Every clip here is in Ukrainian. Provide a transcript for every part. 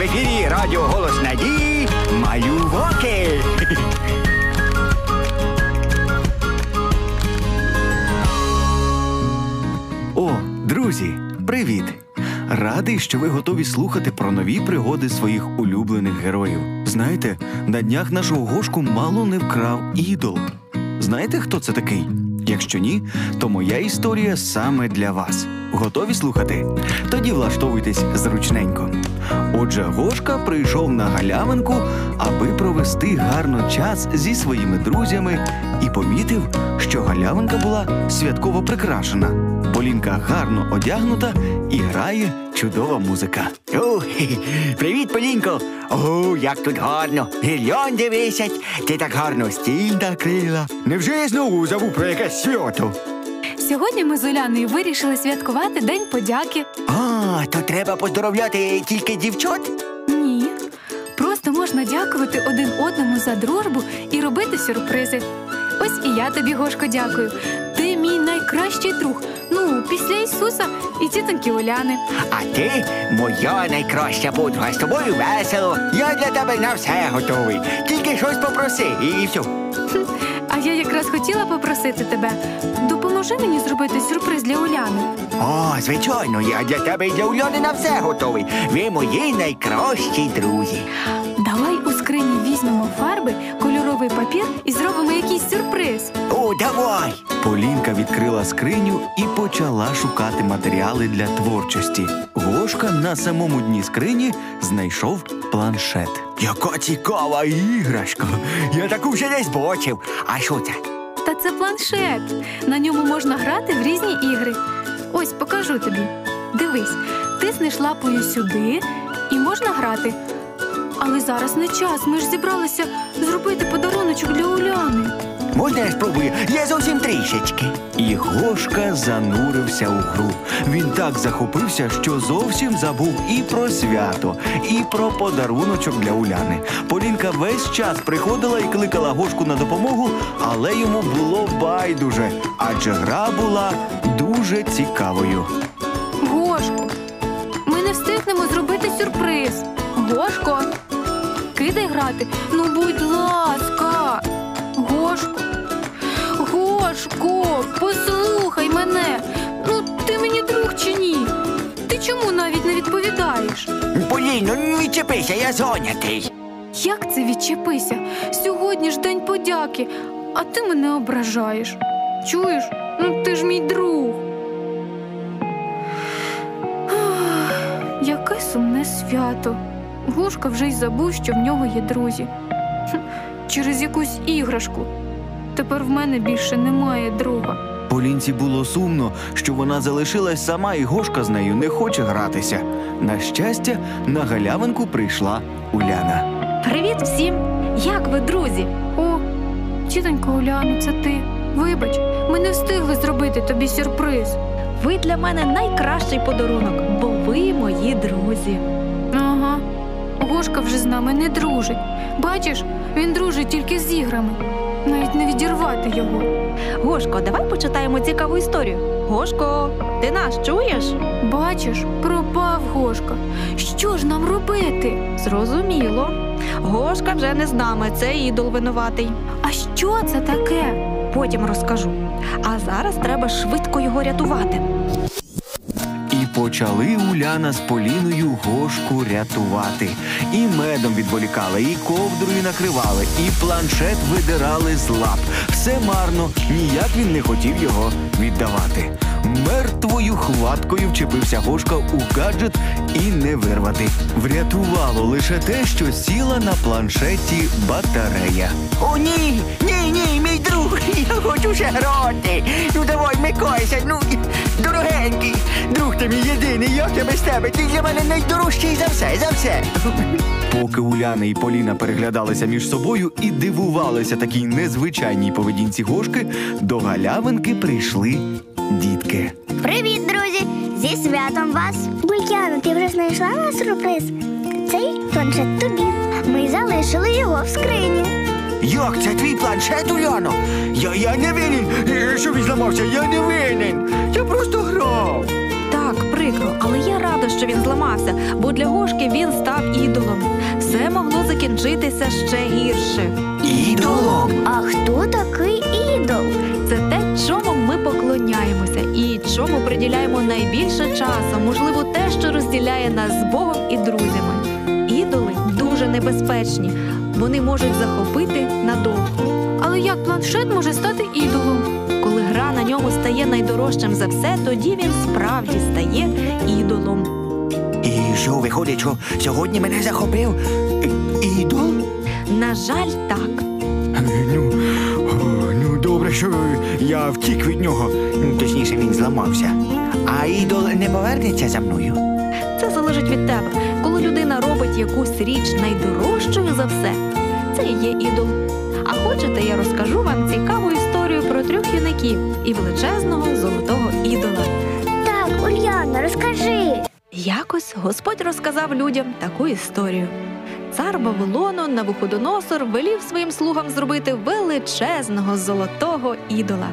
в ефірі Радіо Голос Надії Малюваки. О, друзі, привіт! Радий, що ви готові слухати про нові пригоди своїх улюблених героїв. Знаєте, на днях нашого гошку мало не вкрав ідол. Знаєте, хто це такий? Якщо ні, то моя історія саме для вас. Готові слухати? Тоді влаштовуйтесь зручненько. Отже, Гошка прийшов на галявинку, аби провести гарно час зі своїми друзями, і помітив, що галявинка була святково прикрашена. Полінка гарно одягнута і грає чудова музика. О, хі-хі. привіт, Полінко. О, як тут гарно. Гірлянди висять. Ти так гарно стіль накрила. Невже я знову забув про якесь свято? Сьогодні ми з Уляною вирішили святкувати День подяки. А, то треба поздоровляти тільки дівчат? Ні. Просто можна дякувати один одному за дружбу і робити сюрпризи. Ось і я тобі, Гошко, дякую. Ти мій найкращий друг. Ну, після Ісуса і тітоньки Уляни. А ти моя найкраща подруга. З тобою весело. Я для тебе на все готовий. Тільки щось попроси і все. А я якраз хотіла попросити тебе, допоможи мені зробити сюрприз для Уляни. О, звичайно, я для тебе і для Уляни на все готовий. Ви мої найкращі друзі. Давай у скрині візьмемо фарби, кольоровий папір і зробимо якийсь сюрприз. О, давай! Полінка відкрила скриню і почала шукати матеріали для творчості. Гошка на самому дні скрині знайшов планшет. Яка цікава іграшка. Я таку вже десь бачив. А що це? Та це планшет. На ньому можна грати в різні ігри. Ось покажу тобі. Дивись, тиснеш лапою сюди і можна грати. Але зараз не час. Ми ж зібралися зробити подаруночок для Уляни. Можна я спробую? Я зовсім трішечки. І Гошка занурився у гру. Він так захопився, що зовсім забув і про свято, і про подаруночок для Уляни. Полінка весь час приходила і кликала Гошку на допомогу, але йому було байдуже, адже гра була дуже цікавою. Кидай. Ну, будь ласка. Гошко. Гошко, послухай мене. Ну, ти мені друг чи ні? Ти чому навіть не відповідаєш? Поліно, не відчепися, я зайнятий. Як це відчепися? Сьогодні ж день подяки, а ти мене ображаєш. Чуєш? Ну ти ж мій друг. Яке сумне свято. Гошка вже й забув, що в нього є друзі. Хм, Через якусь іграшку. Тепер в мене більше немає друга. Полінці було сумно, що вона залишилась сама, і Гошка з нею не хоче гратися. На щастя, на галявинку прийшла Уляна. Привіт всім! Як ви, друзі? О, тітонько Уляно, це ти. Вибач, ми не встигли зробити тобі сюрприз. Ви для мене найкращий подарунок, бо ви мої друзі. Ага. Гошка вже з нами не дружить. Бачиш, він дружить тільки з іграми. Навіть не відірвати його. Гошко, давай почитаємо цікаву історію. Гошко, ти нас чуєш? Бачиш, пропав Гошка. Що ж нам робити? Зрозуміло. Гошка вже не з нами, це ідол винуватий. А що це таке? Потім розкажу. А зараз треба швидко його рятувати. Почали Уляна з Поліною Гошку рятувати. І медом відволікали, і ковдрою накривали, і планшет видирали з лап. Все марно, ніяк він не хотів його віддавати. Мертвою хваткою вчепився Гошка у гаджет і не вирвати. Врятувало лише те, що сіла на планшеті батарея. О, ні, ні, ні, мій друг, я хочу ще грати. Ну давай, микайся, ну, дорогенький. Друг ти мій єдиний, як я без тебе? Ти для мене найдорожчий за все, за все. Поки Уляна і Поліна переглядалися між собою і дивувалися такій незвичайній поведінці Гошки, до галявинки прийшли дітки. Привіт, друзі! Зі святом вас! Бульяно, ти вже знайшла на сюрприз? Цей планшет тобі. Ми залишили його в скрині. Як це твій планшет, Уляно? Я, я не винен, Е, що він зламався, я не винен. Я просто грав. Так, прикро, але я рада, що він зламався, бо для Гошки він став ідолом. скінчитися ще гірше. Ідолом? А хто такий ідол? Це те, чому ми поклоняємося і чому приділяємо найбільше часу, можливо, те, що розділяє нас з Богом і друзями. Ідоли дуже небезпечні, вони можуть захопити надовго. Але як планшет може стати ідолом? Коли гра на ньому стає найдорожчим за все, тоді він справді стає ідолом. І що виходить, що сьогодні мене захопив ідол? На жаль, так. Що я втік від нього. Точніше, він зламався. А ідол не повернеться за мною. Це залежить від тебе. Коли людина робить якусь річ найдорожчою за все, це і є ідол. А хочете, я розкажу вам цікаву історію про трьох юнаків і величезного золотого ідола. Так, Ульяна, розкажи. Якось Господь розказав людям таку історію. Цар Вавилону Навуходоносор велів своїм слугам зробити величезного золотого ідола.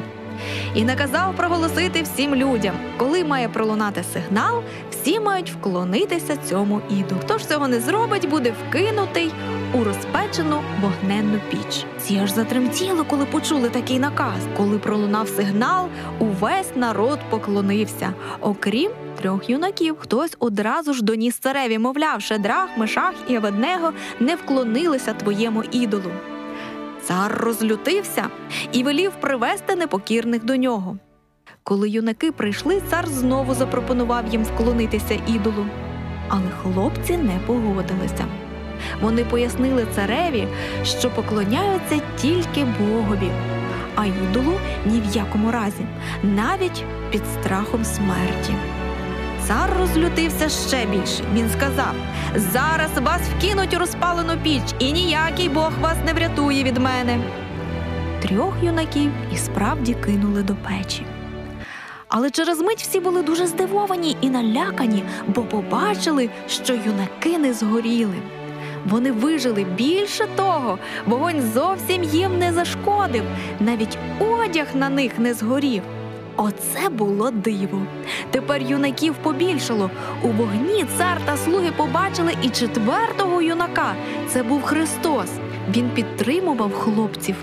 І наказав проголосити всім людям, коли має пролунати сигнал, всі мають вклонитися цьому іду. Хто ж цього не зробить, буде вкинутий у розпечену вогненну піч. Всі аж затремтіли, коли почули такий наказ. Коли пролунав сигнал, увесь народ поклонився, окрім трьох юнаків. Хтось одразу ж доніс цареві, мовляв, Шедрах, Мешах і Аведнего не вклонилися твоєму ідолу. Цар розлютився і велів привести непокірних до нього. Коли юнаки прийшли, цар знову запропонував їм вклонитися ідолу. Але хлопці не погодилися. Вони пояснили цареві, що поклоняються тільки Богові, а ідолу ні в якому разі, навіть під страхом смерті. Цар розлютився ще більше. Він сказав: Зараз вас вкинуть у розпалену піч, і ніякий Бог вас не врятує від мене. Трьох юнаків і справді кинули до печі. Але через мить всі були дуже здивовані і налякані, бо побачили, що юнаки не згоріли. Вони вижили більше того, вогонь зовсім їм не зашкодив, навіть одяг на них не згорів. Оце було диво. Тепер юнаків побільшало. У вогні цар та слуги побачили і четвертого юнака. Це був Христос. Він підтримував хлопців.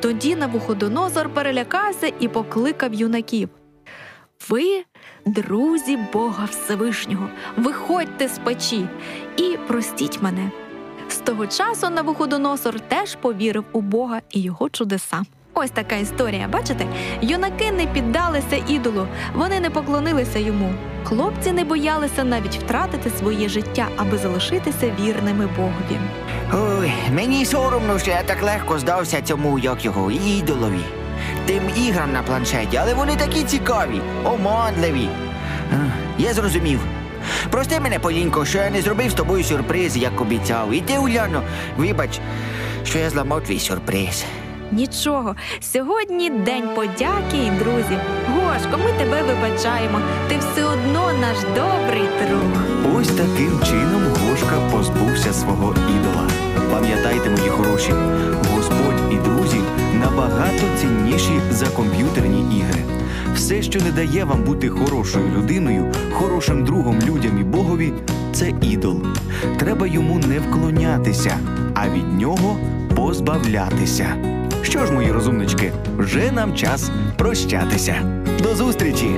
Тоді Навуходонозор перелякався і покликав юнаків. Ви, друзі Бога Всевишнього, виходьте з печі і простіть мене. З того часу Навуходоносор теж повірив у Бога і його чудеса. Ось така історія, бачите? Юнаки не піддалися ідолу, вони не поклонилися йому. Хлопці не боялися навіть втратити своє життя, аби залишитися вірними Богові. Ой, мені соромно, що я так легко здався цьому, як його, ідолові. Тим іграм на планшеті, але вони такі цікаві, оманливі. Я зрозумів. Прости мене, Полінко, що я не зробив з тобою сюрприз, як обіцяв. І ти, Уляно, вибач, що я зламав твій сюрприз. Нічого, сьогодні день подяки і друзів. Гошко, ми тебе вибачаємо. Ти все одно наш добрий друг. Ось таким чином Гошка позбувся свого ідола. Пам'ятайте, мої хороші, Господь і набагато цінніші за комп'ютерні ігри. Все, що не дає вам бути хорошою людиною, хорошим другом людям і Богові, це ідол. Треба йому не вклонятися, а від нього позбавлятися. Що ж, мої розумнички, вже нам час прощатися. До зустрічі!